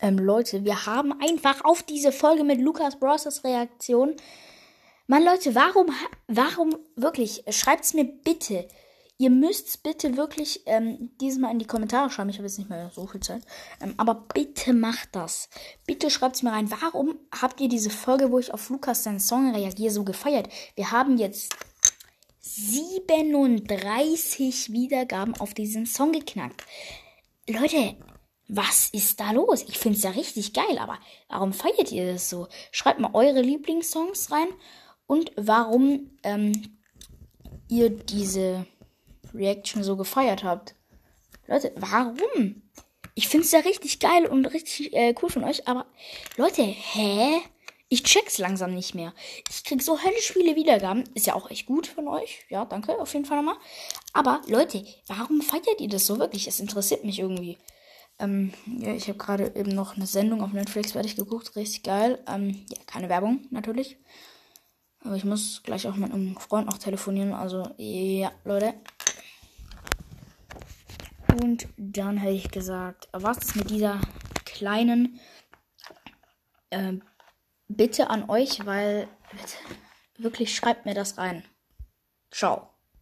Ähm, Leute, wir haben einfach auf diese Folge mit Lukas Bros. Reaktion. Mann, Leute, warum, warum wirklich? Schreibt's mir bitte. Ihr müsst bitte wirklich ähm, diesmal in die Kommentare schreiben. Ich habe jetzt nicht mehr so viel Zeit. Ähm, aber bitte macht das. Bitte schreibt es mir rein. Warum habt ihr diese Folge, wo ich auf Lukas seinen Song reagiere, so gefeiert? Wir haben jetzt 37 Wiedergaben auf diesen Song geknackt. Leute, was ist da los? Ich finde es ja richtig geil, aber warum feiert ihr das so? Schreibt mal eure Lieblingssongs rein und warum ähm, ihr diese Reaction so gefeiert habt. Leute, warum? Ich finde es ja richtig geil und richtig äh, cool von euch, aber Leute, hä? Ich check's langsam nicht mehr. Ich krieg so höllisch viele Wiedergaben. Ist ja auch echt gut von euch. Ja, danke auf jeden Fall nochmal. Aber Leute, warum feiert ihr das so wirklich? Es interessiert mich irgendwie. Ähm, ja, ich habe gerade eben noch eine Sendung auf Netflix fertig geguckt. Richtig geil. Ähm, ja, keine Werbung natürlich. Aber ich muss gleich auch mit einem Freund noch telefonieren. Also, ja, Leute. Und dann hätte ich gesagt, was ist mit dieser kleinen äh, Bitte an euch, weil bitte, wirklich schreibt mir das rein. Ciao.